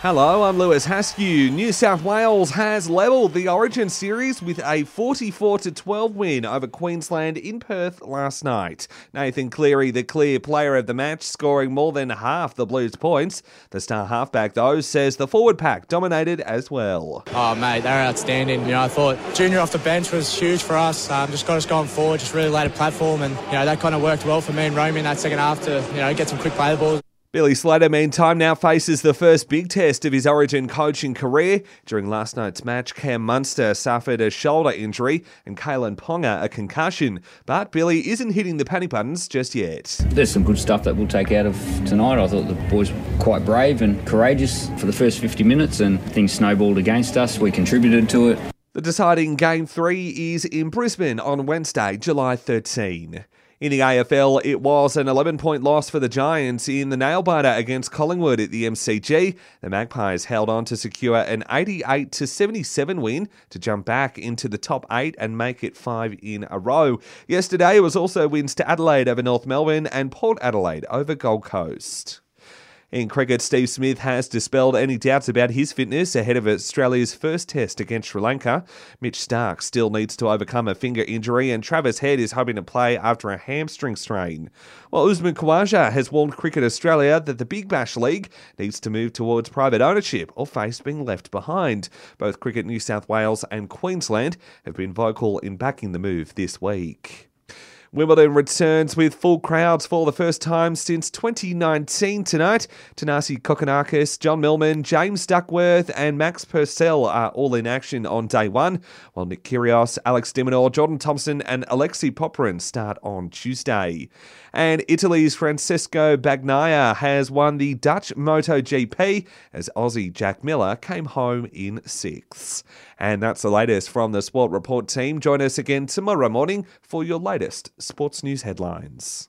Hello, I'm Lewis Haskew. New South Wales has levelled the Origin series with a 44 12 win over Queensland in Perth last night. Nathan Cleary, the clear player of the match, scoring more than half the Blues' points. The star halfback, though, says the forward pack dominated as well. Oh, mate, they're outstanding. You know, I thought Junior off the bench was huge for us. Um, just got us going forward, just really laid a platform, and you know that kind of worked well for me and Romy in that second half to you know get some quick play the balls. Billy Slater, meantime, now faces the first big test of his Origin coaching career. During last night's match, Cam Munster suffered a shoulder injury and Kalyn Ponga a concussion. But Billy isn't hitting the panic buttons just yet. There's some good stuff that we'll take out of tonight. I thought the boys were quite brave and courageous for the first 50 minutes, and things snowballed against us. We contributed to it. The deciding game three is in Brisbane on Wednesday, July 13. In the AFL, it was an 11 point loss for the Giants in the nail biter against Collingwood at the MCG. The Magpies held on to secure an 88 77 win to jump back into the top eight and make it five in a row. Yesterday was also wins to Adelaide over North Melbourne and Port Adelaide over Gold Coast. In cricket, Steve Smith has dispelled any doubts about his fitness ahead of Australia's first test against Sri Lanka. Mitch Starc still needs to overcome a finger injury, and Travis Head is hoping to play after a hamstring strain. While Usman Khawaja has warned Cricket Australia that the Big Bash League needs to move towards private ownership or face being left behind. Both Cricket New South Wales and Queensland have been vocal in backing the move this week. Wimbledon returns with full crowds for the first time since 2019 tonight. Thanasi Kokkinakis, John Millman, James Duckworth, and Max Purcell are all in action on day one, while Nick Kyrgios, Alex de Minaur, Jordan Thompson, and Alexei Popyrin start on Tuesday. And Italy's Francesco Bagnaia has won the Dutch MotoGP as Aussie Jack Miller came home in sixth. And that's the latest from the Sport Report team. Join us again tomorrow morning for your latest sports news headlines.